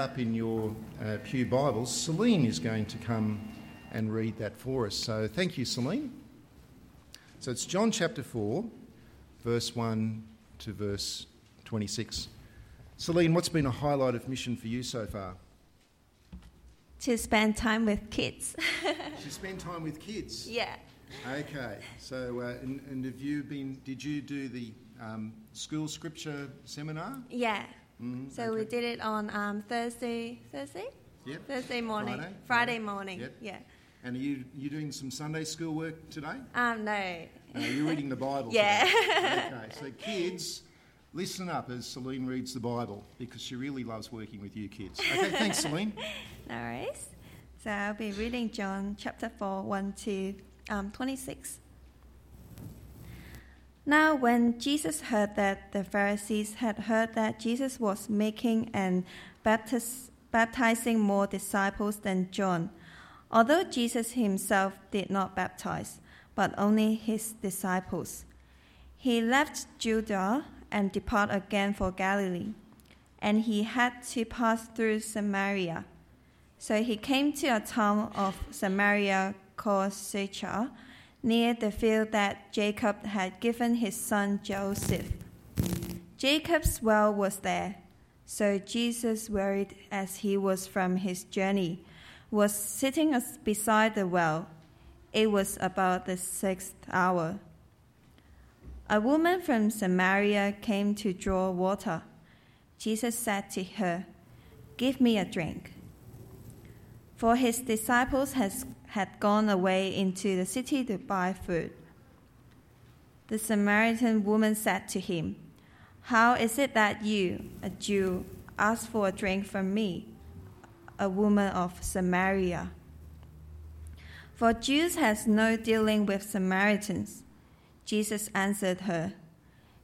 Up in your uh, Pew Bibles, Celine is going to come and read that for us. So thank you, Celine. So it's John chapter 4, verse 1 to verse 26. Celine, what's been a highlight of mission for you so far? To spend time with kids. to spend time with kids? Yeah. Okay. So, uh, and, and, have you been, did you do the um, school scripture seminar? Yeah. Mm-hmm. So okay. we did it on um, Thursday. Thursday. Yep. Thursday morning. Friday, Friday morning. Yep. Yeah. And are you you doing some Sunday school work today? Um, no. No, you're reading the Bible. yeah. okay. So kids, listen up as Celine reads the Bible because she really loves working with you kids. Okay. Thanks, Celine. no worries. So I'll be reading John chapter four, one to um, twenty-six. Now, when Jesus heard that the Pharisees had heard that Jesus was making and baptizing more disciples than John, although Jesus himself did not baptize, but only his disciples, he left Judah and departed again for Galilee, and he had to pass through Samaria. So he came to a town of Samaria called Sychar near the field that Jacob had given his son Joseph. Jacob's well was there, so Jesus, wearied as he was from his journey, was sitting beside the well. It was about the sixth hour. A woman from Samaria came to draw water. Jesus said to her, Give me a drink. For his disciples has had gone away into the city to buy food. The Samaritan woman said to him, How is it that you, a Jew, ask for a drink from me, a woman of Samaria? For Jews has no dealing with Samaritans. Jesus answered her,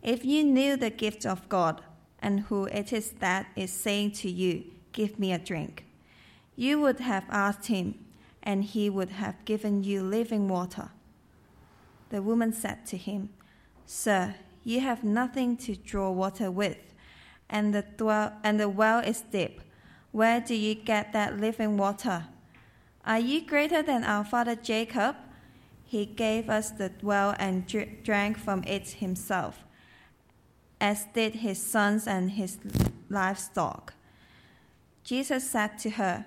If you knew the gift of God, and who it is that is saying to you, Give me a drink, you would have asked him and he would have given you living water. The woman said to him, Sir, you have nothing to draw water with, and the, dwell, and the well is deep. Where do you get that living water? Are you greater than our father Jacob? He gave us the well and drank from it himself, as did his sons and his livestock. Jesus said to her,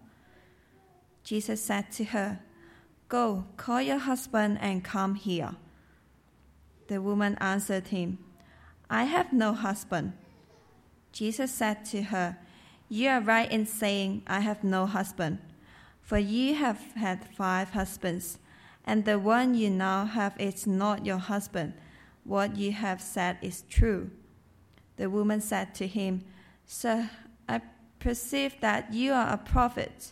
Jesus said to her, Go, call your husband and come here. The woman answered him, I have no husband. Jesus said to her, You are right in saying, I have no husband, for you have had five husbands, and the one you now have is not your husband. What you have said is true. The woman said to him, Sir, I perceive that you are a prophet.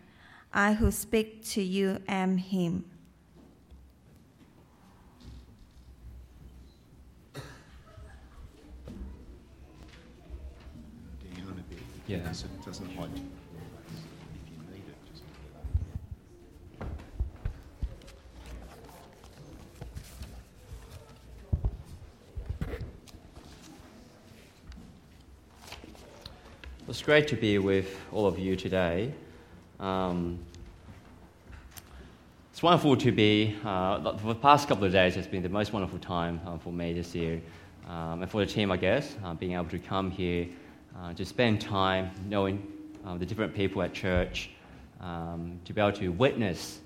I who speak to you am Him. Yeah. Because it doesn't hide. It's great to be with all of you today. Um, it's wonderful to be, uh, for the past couple of days, it's been the most wonderful time uh, for me this year. Um, and for the team, I guess, uh, being able to come here uh, to spend time knowing uh, the different people at church, um, to be able to witness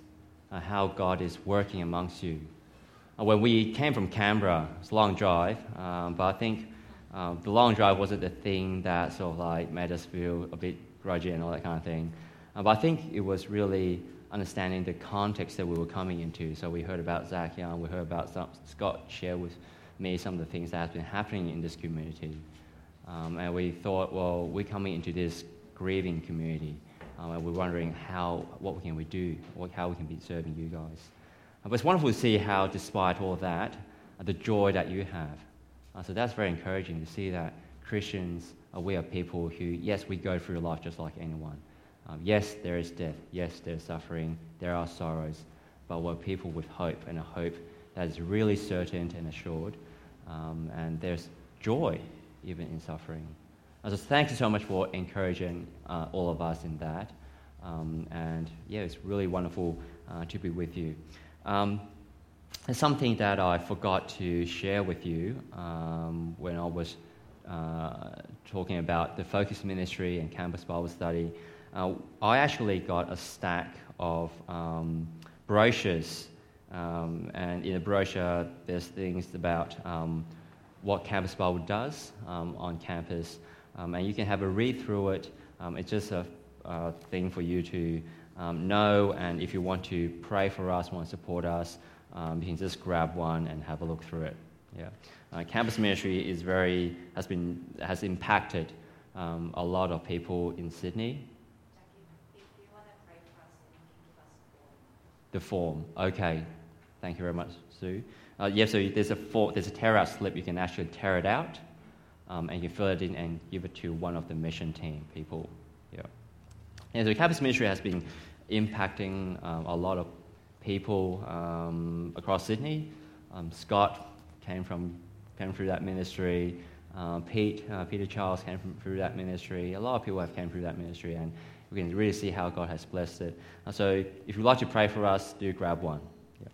uh, how God is working amongst you. when we came from Canberra, it's a long drive, um, but I think um, the long drive wasn't the thing that sort of like made us feel a bit grudgy and all that kind of thing. Uh, but I think it was really understanding the context that we were coming into. So we heard about Zach Young, we heard about some, Scott share with me some of the things that have been happening in this community. Um, and we thought, well, we're coming into this grieving community. Um, and we're wondering how, what can we do, what, how we can be serving you guys. Uh, but it's wonderful to see how, despite all that, uh, the joy that you have uh, so that's very encouraging to see that Christians are we are people who, yes, we go through life just like anyone. Um, yes, there is death. Yes, there's suffering. There are sorrows. But we're people with hope and a hope that is really certain and assured. Um, and there's joy even in suffering. Uh, so thank you so much for encouraging uh, all of us in that. Um, and yeah, it's really wonderful uh, to be with you. Um, it's something that I forgot to share with you um, when I was uh, talking about the focus ministry and campus Bible study. Uh, I actually got a stack of um, brochures, um, and in the brochure, there's things about um, what Campus Bible does um, on campus, um, and you can have a read through it. it's just a, a, thing for you to know, and if you want to pray for us, want to support us you can just grab one and have a look through it. Yeah. Uh, campus ministry is very, has, been, has impacted um, a lot of people in Sydney. The form, okay. Thank you very much, Sue. Uh, yeah, so there's a, form, there's a tear out slip. You can actually tear it out um, and you fill it in and give it to one of the mission team people. Yeah. And so the campus ministry has been impacting um, a lot of people um, across Sydney. Um, Scott came from came through that ministry. Uh, Pete, uh, Peter Charles came from, through that ministry. A lot of people have came through that ministry, and we can really see how God has blessed it. Uh, so, if you'd like to pray for us, do grab one. Yeah.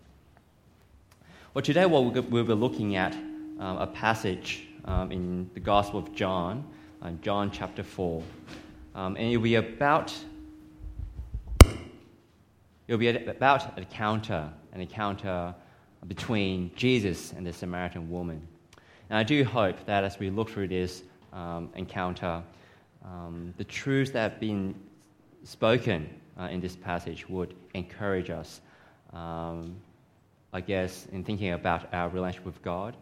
Well, today we'll, we'll be looking at um, a passage um, in the Gospel of John, uh, John chapter four, um, and it'll be about It'll be about an encounter, an encounter between Jesus and the Samaritan woman. And I do hope that as we look through this um, encounter, um, the truths that have been spoken uh, in this passage would encourage us, um, I guess, in thinking about our relationship with God.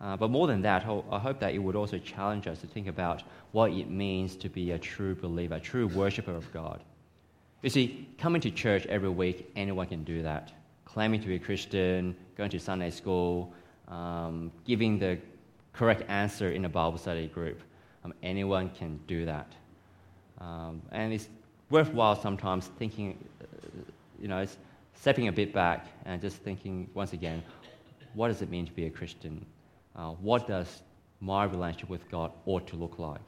Uh, but more than that, I hope that it would also challenge us to think about what it means to be a true believer, a true worshiper of God. You see, coming to church every week, anyone can do that. Claiming to be a Christian, going to Sunday school, um, giving the correct answer in a Bible study group, um, anyone can do that. Um, and it's worthwhile sometimes thinking, uh, you know, stepping a bit back and just thinking once again, what does it mean to be a Christian? Uh, what does my relationship with God ought to look like?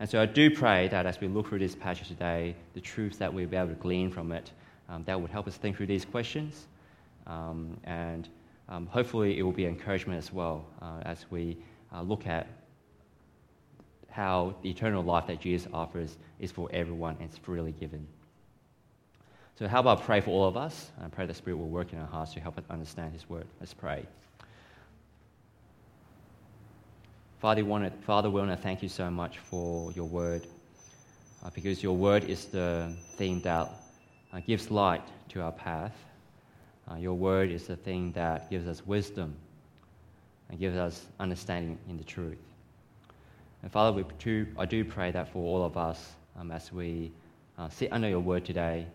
And so I do pray that as we look through this passage today, the truths that we'll be able to glean from it, um, that would help us think through these questions. Um, and um, hopefully it will be encouragement as well uh, as we uh, look at how the eternal life that Jesus offers is for everyone and it's freely given. So, how about pray for all of us? I pray the Spirit will work in our hearts to help us understand His word. Let's pray. Father, we want to, Father, we want to thank you so much for your word, uh, because your word is the thing that uh, gives light to our path. Uh, your word is the thing that gives us wisdom and gives us understanding in the truth. And Father, we do, I do pray that for all of us um, as we uh, sit under your word today,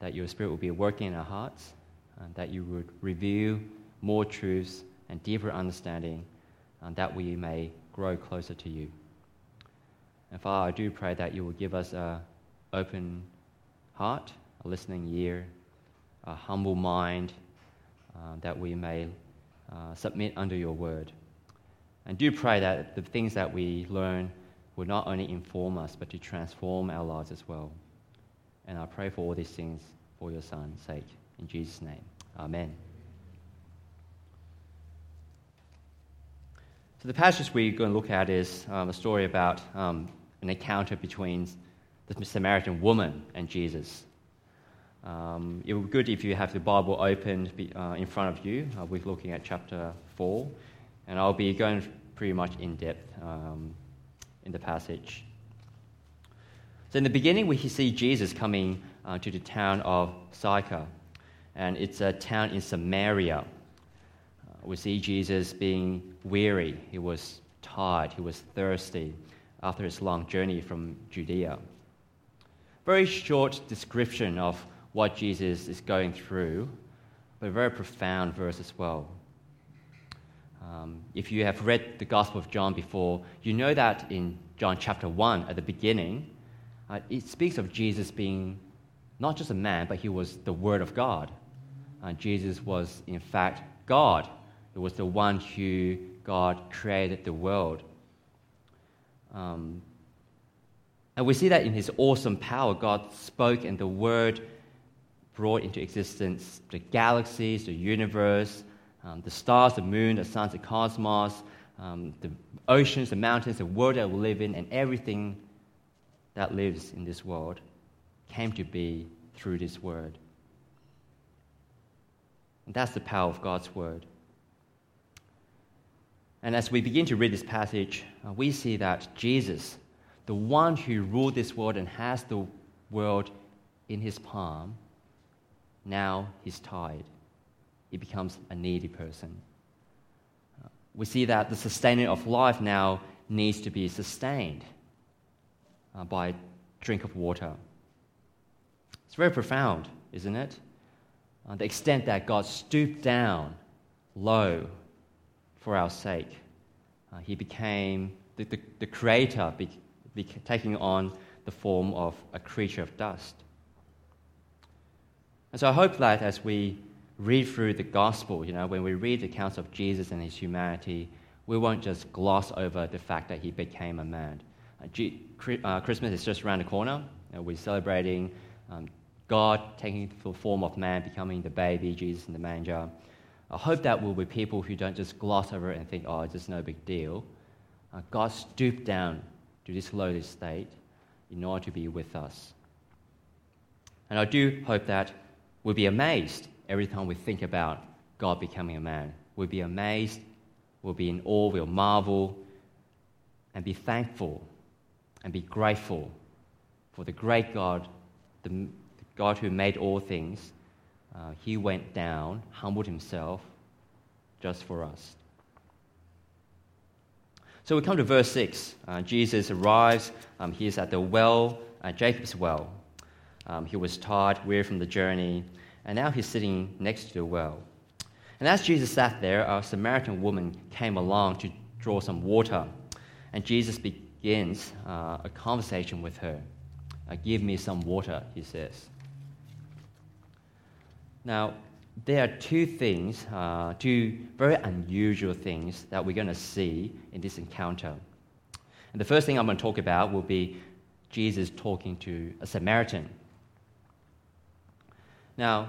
that your Spirit will be working in our hearts, and that you would reveal more truths and deeper understanding and that we may grow closer to you. And Father, I do pray that you will give us an open heart, a listening ear, a humble mind, uh, that we may uh, submit under your word. And do pray that the things that we learn will not only inform us, but to transform our lives as well. And I pray for all these things for your Son's sake. In Jesus' name, Amen. So, the passage we're going to look at is um, a story about um, an encounter between the Samaritan woman and Jesus. Um, it would be good if you have the Bible opened uh, in front of you. Uh, we're looking at chapter 4, and I'll be going pretty much in depth um, in the passage. So, in the beginning, we see Jesus coming uh, to the town of Sychar, and it's a town in Samaria. Uh, we see Jesus being weary, he was tired, he was thirsty after his long journey from Judea. Very short description of what Jesus is going through, but a very profound verse as well. Um, if you have read the Gospel of John before, you know that in John chapter 1, at the beginning, uh, it speaks of Jesus being not just a man, but he was the Word of God. Uh, Jesus was, in fact, God. It was the one who God created the world. Um, and we see that in his awesome power, God spoke and the Word brought into existence the galaxies, the universe, um, the stars, the moon, the suns, the cosmos, um, the oceans, the mountains, the world that we live in, and everything that lives in this world came to be through this word. And that's the power of God's word. And as we begin to read this passage, uh, we see that Jesus, the one who ruled this world and has the world in his palm, now he's tired he becomes a needy person. Uh, we see that the sustaining of life now needs to be sustained uh, by drink of water. It's very profound, isn't it? Uh, the extent that God stooped down low for our sake. Uh, he became the, the, the creator, be, be, taking on the form of a creature of dust. And so I hope that as we read through the gospel, you know, when we read the accounts of Jesus and his humanity, we won't just gloss over the fact that he became a man. Uh, uh, Christmas is just around the corner. You know, we're celebrating um, God taking the form of man, becoming the baby, Jesus in the manger. I hope that we'll be people who don't just gloss over it and think, oh, it's just no big deal. Uh, God stooped down to this lowly state in order to be with us. And I do hope that we'll be amazed every time we think about God becoming a man. We'll be amazed, we'll be in awe, we'll marvel, and be thankful and be grateful for the great God, the, God who made all things. Uh, he went down, humbled himself just for us. So we come to verse 6. Uh, Jesus arrives. Um, he is at the well, uh, Jacob's well. Um, he was tired, weary from the journey and now he's sitting next to the well. And as Jesus sat there, a Samaritan woman came along to draw some water. And Jesus begins uh, a conversation with her. Uh, Give me some water, he says. Now, there are two things, uh, two very unusual things that we're going to see in this encounter. And the first thing I'm going to talk about will be Jesus talking to a Samaritan. Now,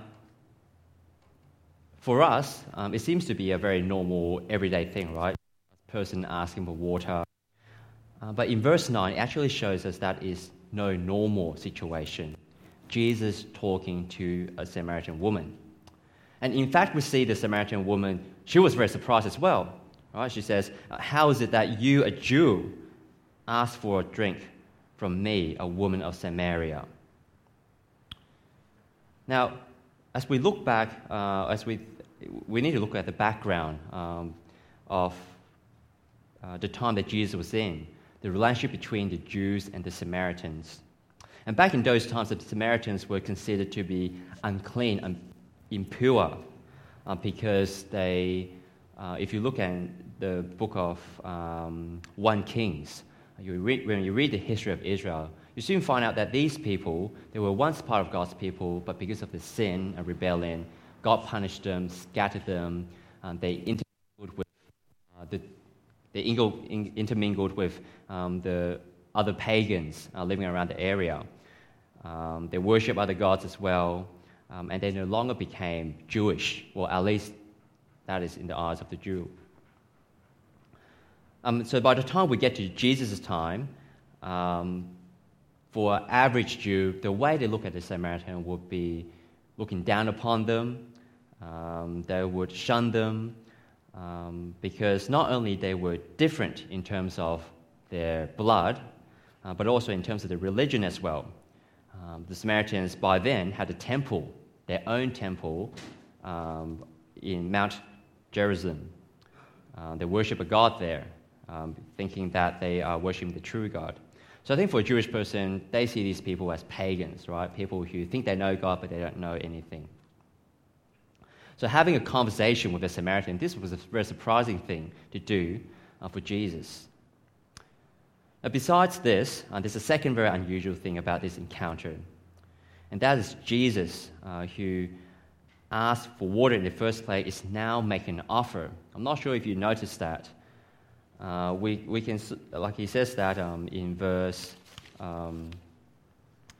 for us, um, it seems to be a very normal, everyday thing, right? A person asking for water. Uh, but in verse 9, it actually shows us that is no normal situation. Jesus talking to a Samaritan woman. And in fact, we see the Samaritan woman, she was very surprised as well. Right? She says, How is it that you, a Jew, ask for a drink from me, a woman of Samaria? Now, as we look back, uh, as we, we need to look at the background um, of uh, the time that Jesus was in, the relationship between the Jews and the Samaritans. And back in those times, the Samaritans were considered to be unclean and impure uh, because they, uh, if you look at the book of um, 1 Kings, you read, when you read the history of Israel, you soon find out that these people, they were once part of God's people, but because of the sin and rebellion, God punished them, scattered them. Um, they intermingled with uh, the they intermingled with um, the other pagans uh, living around the area. Um, they worship other gods as well, um, and they no longer became Jewish, or at least that is in the eyes of the Jew. Um, so by the time we get to Jesus' time, um, for average Jew, the way they look at the Samaritan would be looking down upon them. Um, they would shun them um, because not only they were different in terms of their blood, uh, but also in terms of their religion as well. Um, the Samaritans by then had a temple, their own temple, um, in Mount Gerizim. Uh, they worship a god there, um, thinking that they are worshiping the true God. So I think for a Jewish person, they see these people as pagans, right? People who think they know God, but they don't know anything. So having a conversation with a Samaritan, this was a very surprising thing to do uh, for Jesus. Now, besides this, uh, there's a second very unusual thing about this encounter, and that is Jesus, uh, who asked for water in the first place, is now making an offer. I'm not sure if you noticed that. Uh, we, we can, like he says that um, in verse um,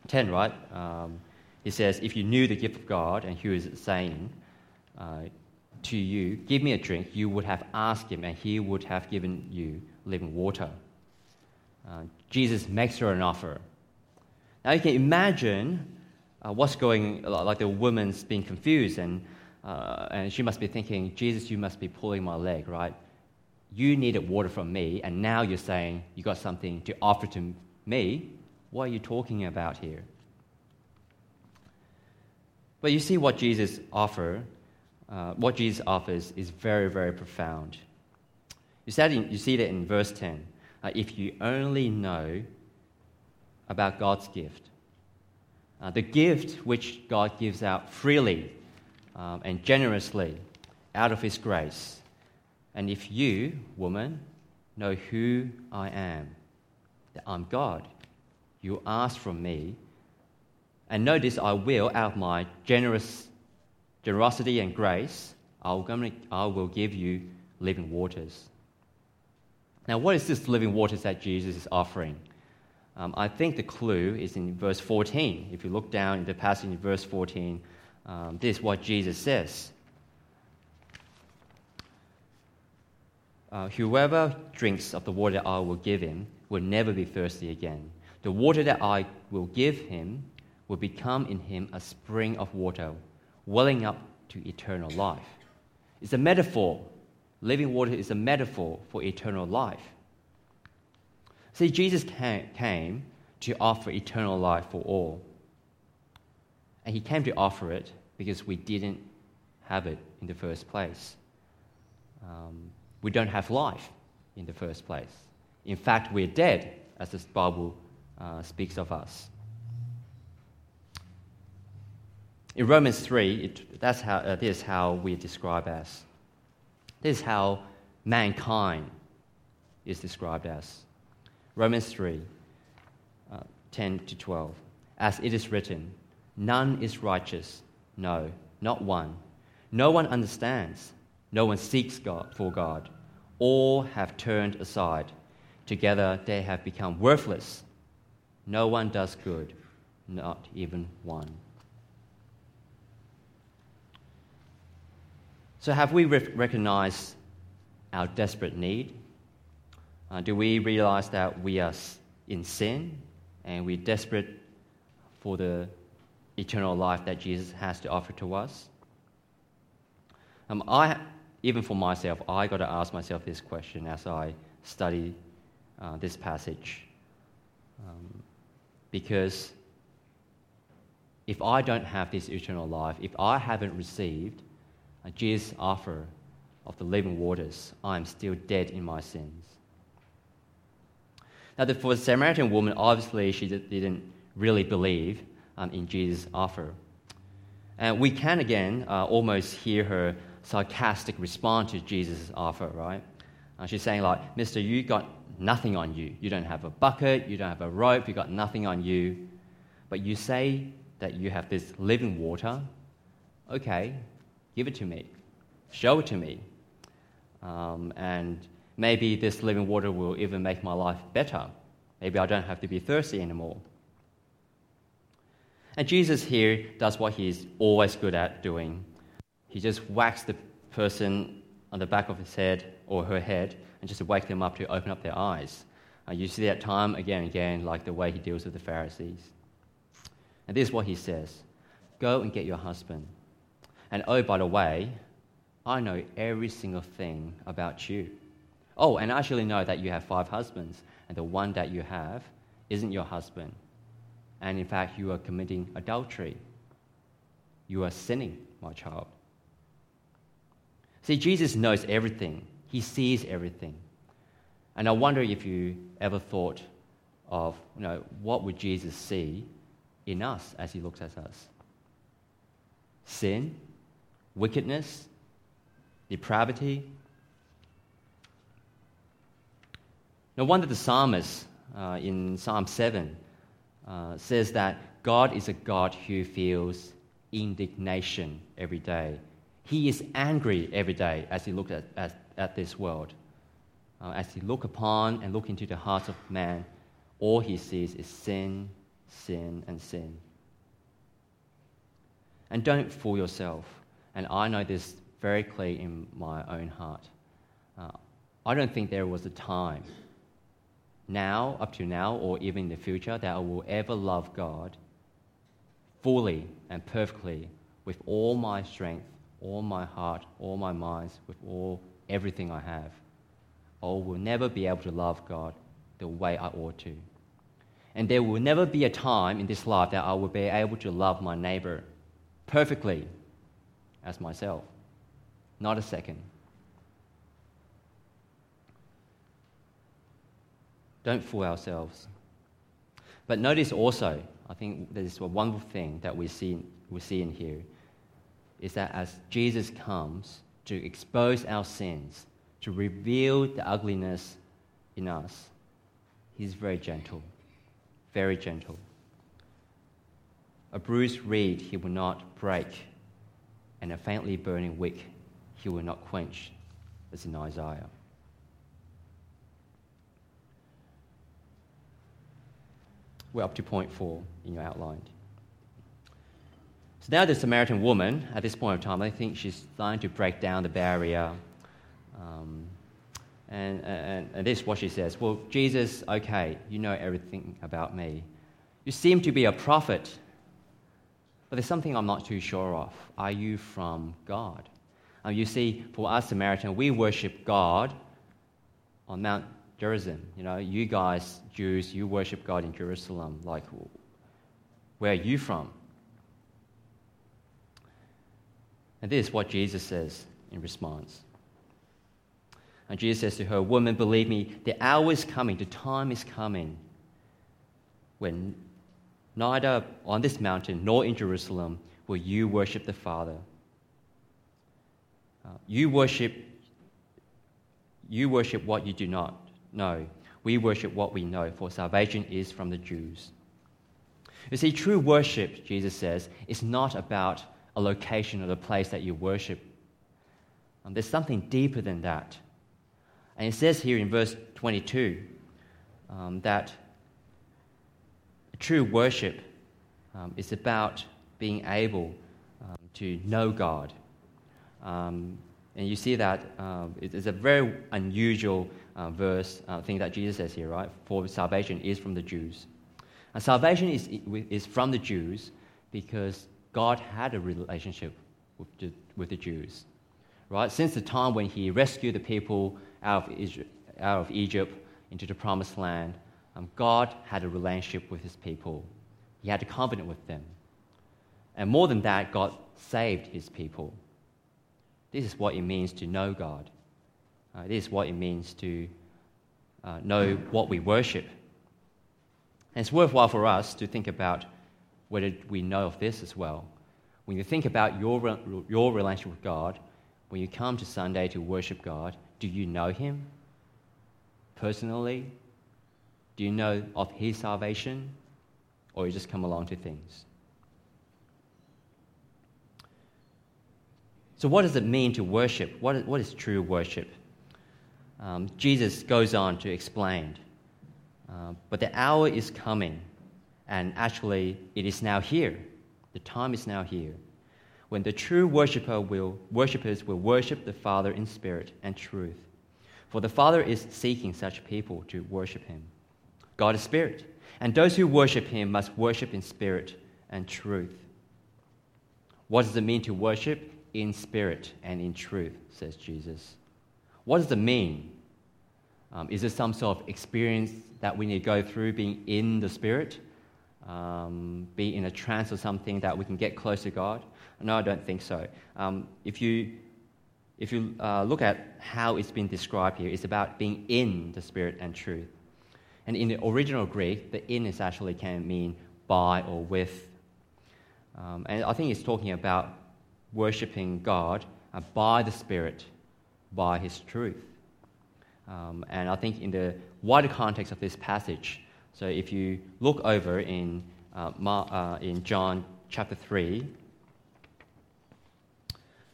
10, right? Um, he says, If you knew the gift of God, and he saying uh, to you, Give me a drink, you would have asked him, and he would have given you living water. Uh, Jesus makes her an offer. Now you can imagine uh, what's going, like the woman's being confused, and, uh, and she must be thinking, Jesus, you must be pulling my leg, right? You needed water from me, and now you're saying you got something to offer to me. What are you talking about here? But you see what Jesus offer, uh, what Jesus offers is very, very profound. You, in, you see that in verse 10 uh, if you only know about God's gift. Uh, the gift which God gives out freely um, and generously out of His grace. And if you, woman, know who I am, that I'm God, you ask from me, and notice I will, out of my generous generosity and grace, I will, give you living waters. Now, what is this living waters that Jesus is offering? Um, I think the clue is in verse 14. If you look down in the passage in verse 14, um, this is what Jesus says uh, Whoever drinks of the water that I will give him will never be thirsty again. The water that I will give him will become in him a spring of water, welling up to eternal life. It's a metaphor Living water is a metaphor for eternal life. See, Jesus came to offer eternal life for all. And he came to offer it because we didn't have it in the first place. Um, we don't have life in the first place. In fact, we're dead, as the Bible uh, speaks of us. In Romans 3, it, that's how, uh, this is how we describe as this is how mankind is described as. Romans 3 uh, 10 to 12. As it is written, none is righteous, no, not one. No one understands, no one seeks God for God. All have turned aside. Together they have become worthless. No one does good, not even one. So, have we re- recognized our desperate need? Uh, do we realize that we are in sin and we're desperate for the eternal life that Jesus has to offer to us? Um, I, even for myself, I got to ask myself this question as I study uh, this passage. Um, because if I don't have this eternal life, if I haven't received Jesus' offer of the living waters, I am still dead in my sins. Now, for the Samaritan woman, obviously she didn't really believe um, in Jesus' offer. And we can again uh, almost hear her sarcastic response to Jesus' offer, right? Uh, she's saying, like, Mister, you got nothing on you. You don't have a bucket, you don't have a rope, you got nothing on you. But you say that you have this living water. Okay, Give it to me. Show it to me. Um, and maybe this living water will even make my life better. Maybe I don't have to be thirsty anymore. And Jesus here does what he's always good at doing. He just whacks the person on the back of his head or her head and just wake them up to open up their eyes. Uh, you see that time again and again, like the way he deals with the Pharisees. And this is what he says Go and get your husband. And oh, by the way, I know every single thing about you. Oh, and I actually know that you have five husbands, and the one that you have isn't your husband. And in fact, you are committing adultery. You are sinning, my child. See, Jesus knows everything, He sees everything. And I wonder if you ever thought of, you know, what would Jesus see in us as He looks at us? Sin, wickedness, depravity. No wonder the psalmist uh, in Psalm 7 uh, says that God is a God who feels indignation every day. He is angry every day as he looks at, at, at this world. Uh, as he look upon and look into the hearts of man, all he sees is sin, sin, and sin. And don't fool yourself. And I know this very clear in my own heart. Uh, I don't think there was a time now, up to now, or even in the future, that I will ever love God fully and perfectly with all my strength, all my heart, all my mind, with all everything I have. I will never be able to love God the way I ought to. And there will never be a time in this life that I will be able to love my neighbor perfectly as myself. Not a second. Don't fool ourselves. But notice also, I think there's a wonderful thing that we see, we see in here, is that as Jesus comes to expose our sins, to reveal the ugliness in us, he's very gentle, very gentle. A bruised reed he will not break, and a faintly burning wick he will not quench, as in Isaiah. We're up to point four in your outline. So now the Samaritan woman, at this point of time, I think she's starting to break down the barrier. Um, and, and, and this is what she says Well, Jesus, okay, you know everything about me. You seem to be a prophet, but there's something I'm not too sure of. Are you from God? Um, you see, for us Samaritan, we worship God on Mount Jerusalem. You know, you guys, Jews, you worship God in Jerusalem. Like, where are you from? And this is what Jesus says in response. And Jesus says to her, Woman, believe me, the hour is coming, the time is coming when neither on this mountain nor in Jerusalem will you worship the Father. Uh, you worship you worship what you do not know. we worship what we know, for salvation is from the Jews. You see, true worship, Jesus says, is not about a location or the place that you worship. Um, there's something deeper than that. And it says here in verse 22 um, that true worship um, is about being able um, to know God. Um, and you see that uh, it is a very unusual uh, verse uh, thing that Jesus says here, right? For salvation is from the Jews. And salvation is, is from the Jews because God had a relationship with the, with the Jews, right? Since the time when He rescued the people out of, Israel, out of Egypt into the promised land, um, God had a relationship with His people. He had a covenant with them. And more than that, God saved His people. This is what it means to know God. Uh, this is what it means to uh, know what we worship. And it's worthwhile for us to think about whether we know of this as well. When you think about your, your relationship with God, when you come to Sunday to worship God, do you know Him personally? Do you know of His salvation? Or you just come along to things? So, what does it mean to worship? What is, what is true worship? Um, Jesus goes on to explain Uh, but the hour is coming, and actually, it is now here. The time is now here when the true worshipper will, worshippers will worship the Father in spirit and truth. For the Father is seeking such people to worship him. God is spirit, and those who worship him must worship in spirit and truth. What does it mean to worship in spirit and in truth, says Jesus? What does it mean? Um, is it some sort of experience that we need to go through being in the spirit? Um, be in a trance or something that we can get close to God? No, I don't think so. Um, if you, if you uh, look at how it's been described here, it's about being in the Spirit and truth. And in the original Greek, the in is actually can mean by or with. Um, and I think it's talking about worshipping God uh, by the Spirit, by His truth. Um, and I think in the wider context of this passage, so if you look over in, uh, uh, in John chapter 3,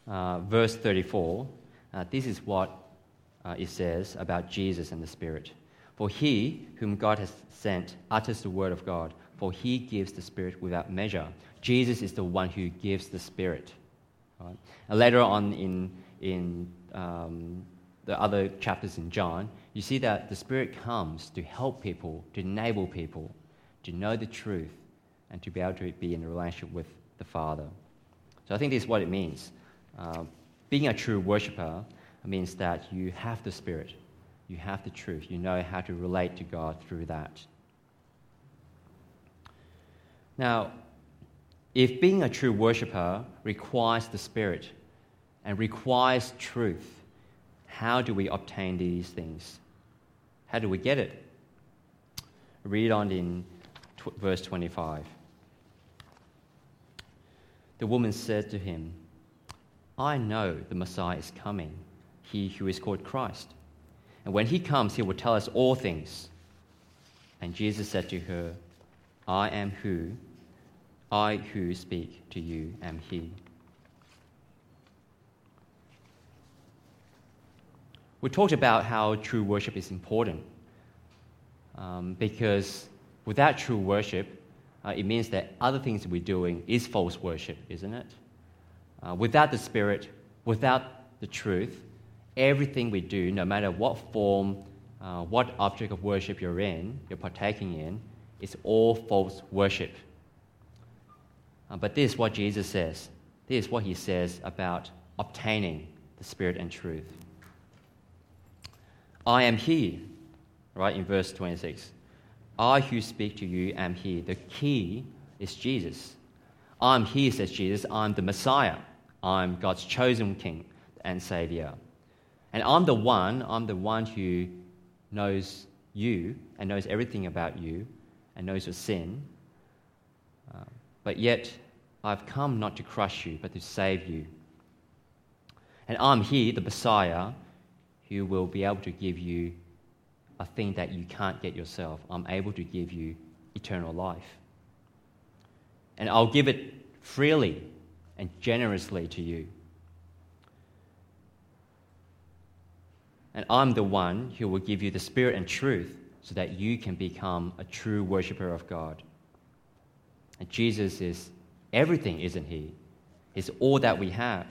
uh, verse 34, uh, this is what uh, it says about Jesus and the Spirit. For he whom God has sent utters the word of God, for he gives the Spirit without measure. Jesus is the one who gives the Spirit. Right? Later on in, in um, the other chapters in John, you see that the Spirit comes to help people, to enable people to know the truth and to be able to be in a relationship with the Father. So I think this is what it means. Uh, being a true worshiper means that you have the Spirit, you have the truth, you know how to relate to God through that. Now, if being a true worshiper requires the Spirit and requires truth, how do we obtain these things? How do we get it? Read on in verse 25. The woman said to him, I know the Messiah is coming, he who is called Christ. And when he comes, he will tell us all things. And Jesus said to her, I am who, I who speak to you am he. We talked about how true worship is important um, because without true worship, uh, it means that other things we're doing is false worship, isn't it? Uh, without the Spirit, without the truth, everything we do, no matter what form, uh, what object of worship you're in, you're partaking in, is all false worship. Uh, but this is what Jesus says. This is what he says about obtaining the Spirit and truth. I am He, right, in verse 26. I who speak to you am He. The key is Jesus. I'm He, says Jesus. I'm the Messiah. I'm God's chosen king and savior. And I'm the one, I'm the one who knows you and knows everything about you and knows your sin. Uh, but yet, I've come not to crush you, but to save you. And I'm here, the Messiah, who will be able to give you a thing that you can't get yourself. I'm able to give you eternal life. And I'll give it freely and generously to you. And I'm the one who will give you the Spirit and truth so that you can become a true worshiper of God. And Jesus is everything, isn't He? He's all that we have.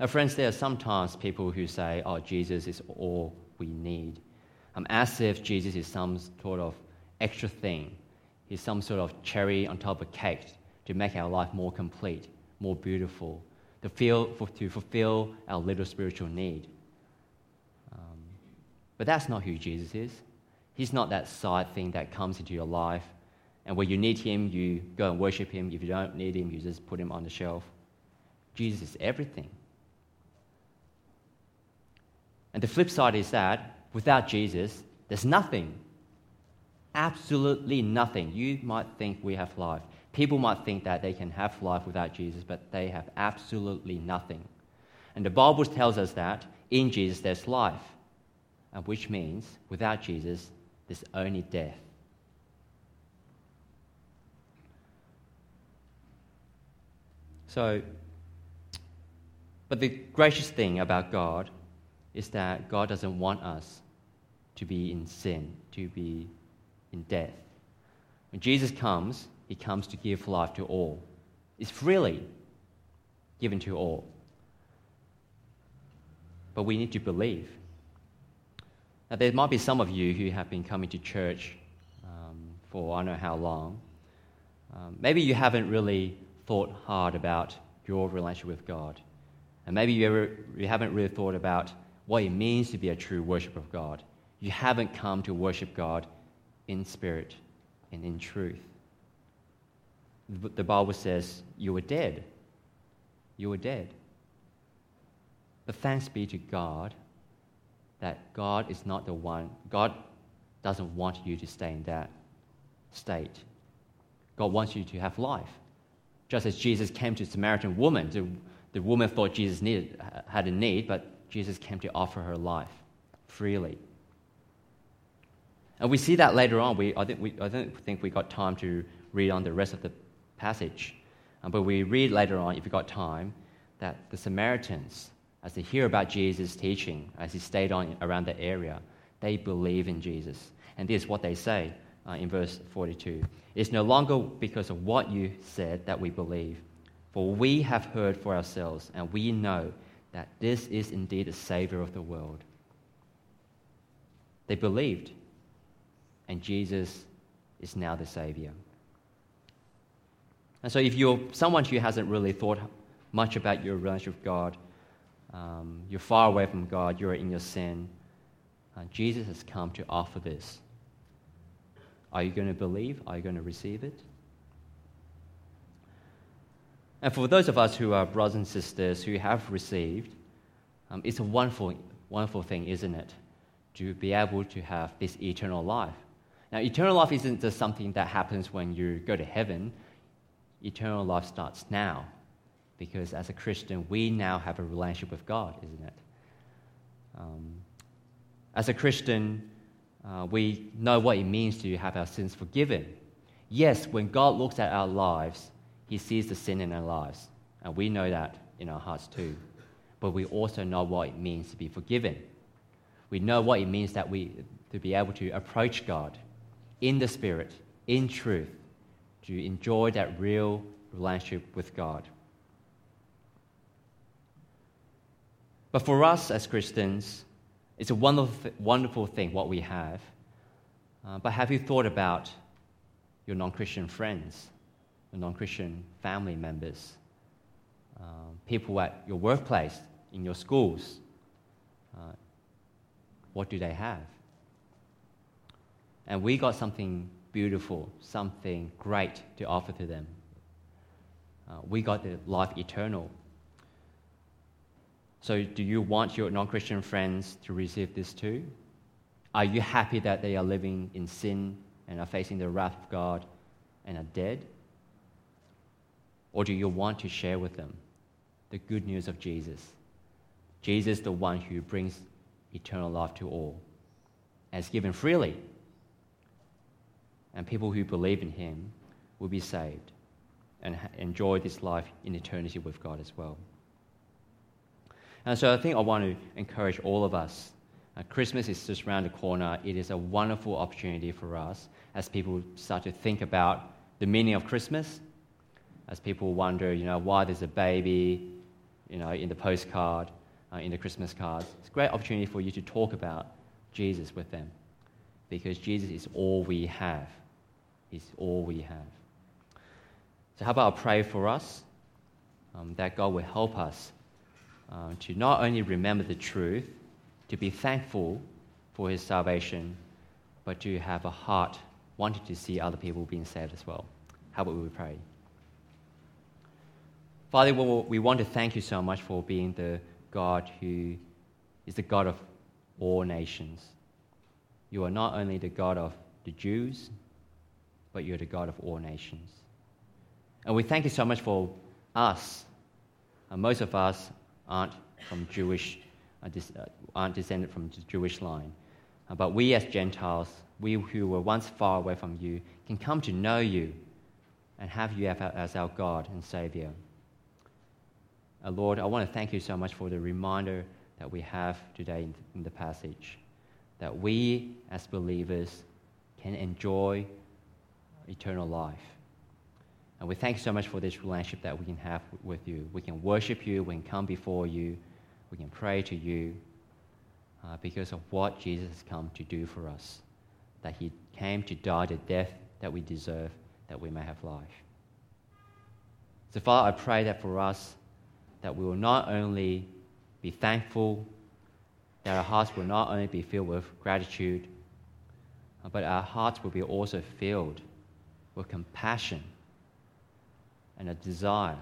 Now, friends, there are sometimes people who say, oh, Jesus is all we need. Um, as if Jesus is some sort of extra thing. He's some sort of cherry on top of cake to make our life more complete, more beautiful, to, feel, to fulfill our little spiritual need. Um, but that's not who Jesus is. He's not that side thing that comes into your life, and when you need Him, you go and worship Him. If you don't need Him, you just put Him on the shelf. Jesus is everything. And the flip side is that without Jesus, there's nothing. Absolutely nothing. You might think we have life. People might think that they can have life without Jesus, but they have absolutely nothing. And the Bible tells us that in Jesus there's life, and which means without Jesus there's only death. So, but the gracious thing about God is that God doesn't want us to be in sin, to be in death. When Jesus comes, he comes to give life to all. It's freely given to all. But we need to believe. Now, there might be some of you who have been coming to church um, for I don't know how long. Um, maybe you haven't really thought hard about your relationship with God. And maybe you, ever, you haven't really thought about what it means to be a true worshiper of God. You haven't come to worship God in spirit and in truth. The Bible says you were dead. You were dead. But thanks be to God that God is not the one, God doesn't want you to stay in that state. God wants you to have life. Just as Jesus came to a Samaritan woman, the, the woman thought Jesus needed, had a need, but Jesus came to offer her life freely. And we see that later on. We, I, think we, I don't think we got time to read on the rest of the passage. Um, but we read later on, if we got time, that the Samaritans, as they hear about Jesus' teaching, as he stayed on around the area, they believe in Jesus. And this is what they say uh, in verse 42. It's no longer because of what you said that we believe, for we have heard for ourselves, and we know that this is indeed the Savior of the world. They believed and Jesus is now the Savior. And so, if you're someone who hasn't really thought much about your relationship with God, um, you're far away from God, you're in your sin, uh, Jesus has come to offer this. Are you going to believe? Are you going to receive it? And for those of us who are brothers and sisters who have received, um, it's a wonderful, wonderful thing, isn't it? To be able to have this eternal life. Now, eternal life isn't just something that happens when you go to heaven. Eternal life starts now. Because as a Christian, we now have a relationship with God, isn't it? Um, as a Christian, uh, we know what it means to have our sins forgiven. Yes, when God looks at our lives, He sees the sin in our lives. And we know that in our hearts too. But we also know what it means to be forgiven. We know what it means that we, to be able to approach God in the Spirit, in truth, to enjoy that real relationship with God. But for us as Christians, it's a wonderful, wonderful thing what we have. Uh, but have you thought about your non Christian friends, non Christian family members, uh, people at your workplace, in your schools? Uh, what do they have? And we got something beautiful, something great to offer to them. Uh, we got the life eternal. So, do you want your non Christian friends to receive this too? Are you happy that they are living in sin and are facing the wrath of God and are dead? Or do you want to share with them the good news of Jesus? Jesus, the one who brings eternal life to all, as given freely and people who believe in him will be saved and enjoy this life in eternity with God as well. And so I think I want to encourage all of us. Uh, Christmas is just around the corner. It is a wonderful opportunity for us as people start to think about the meaning of Christmas, as people wonder, you know, why there's a baby, you know, in the postcard, uh, in the Christmas cards. It's a great opportunity for you to talk about Jesus with them because Jesus is all we have is all we have. So, how about I pray for us um, that God will help us uh, to not only remember the truth, to be thankful for His salvation, but to have a heart wanting to see other people being saved as well. How about we pray? Father, we want to thank you so much for being the God who is the God of all nations. You are not only the God of the Jews, but you're the God of all nations. And we thank you so much for us. Uh, most of us aren't from Jewish, uh, uh, aren't descended from the Jewish line. But we as Gentiles, we who were once far away from you, can come to know you and have you as our God and Savior. Uh, Lord, I want to thank you so much for the reminder that we have today in, in the passage. that we as believers can enjoy eternal life. And we thank you so much for this relationship that we can have with you. We can worship you, we can come before you, we can pray to you uh, because of what Jesus has come to do for us. That he came to die the death that we deserve, that we may have life. So, Father, I pray that for us, that we will not only be thankful, that our hearts will not only be filled with gratitude, but our hearts will be also filled with compassion and a desire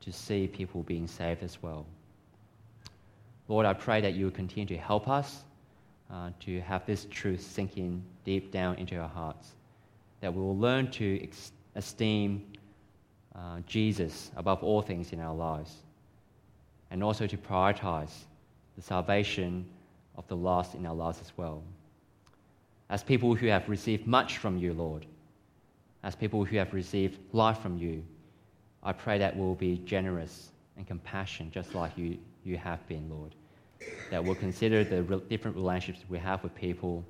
to see people being saved as well. Lord, I pray that you will continue to help us uh, to have this truth sinking deep down into our hearts, that we will learn to ex- esteem uh, Jesus above all things in our lives, and also to prioritize the salvation of the lost in our lives as well. As people who have received much from you, Lord, as people who have received life from you, I pray that we'll be generous and compassionate just like you, you have been, Lord. That we'll consider the re- different relationships we have with people,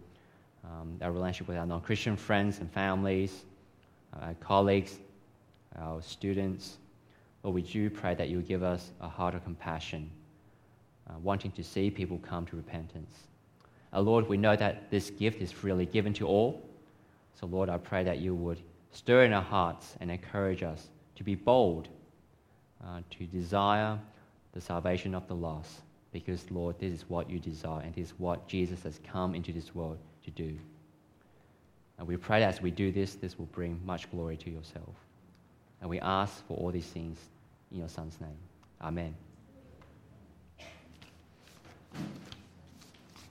um, our relationship with our non Christian friends and families, our colleagues, our students. Lord, we do pray that you give us a heart of compassion, uh, wanting to see people come to repentance. Uh, Lord, we know that this gift is freely given to all. So, Lord, I pray that you would stir in our hearts and encourage us to be bold, uh, to desire the salvation of the lost, because, Lord, this is what you desire, and this is what Jesus has come into this world to do. And we pray that as we do this, this will bring much glory to yourself. And we ask for all these things in your Son's name. Amen.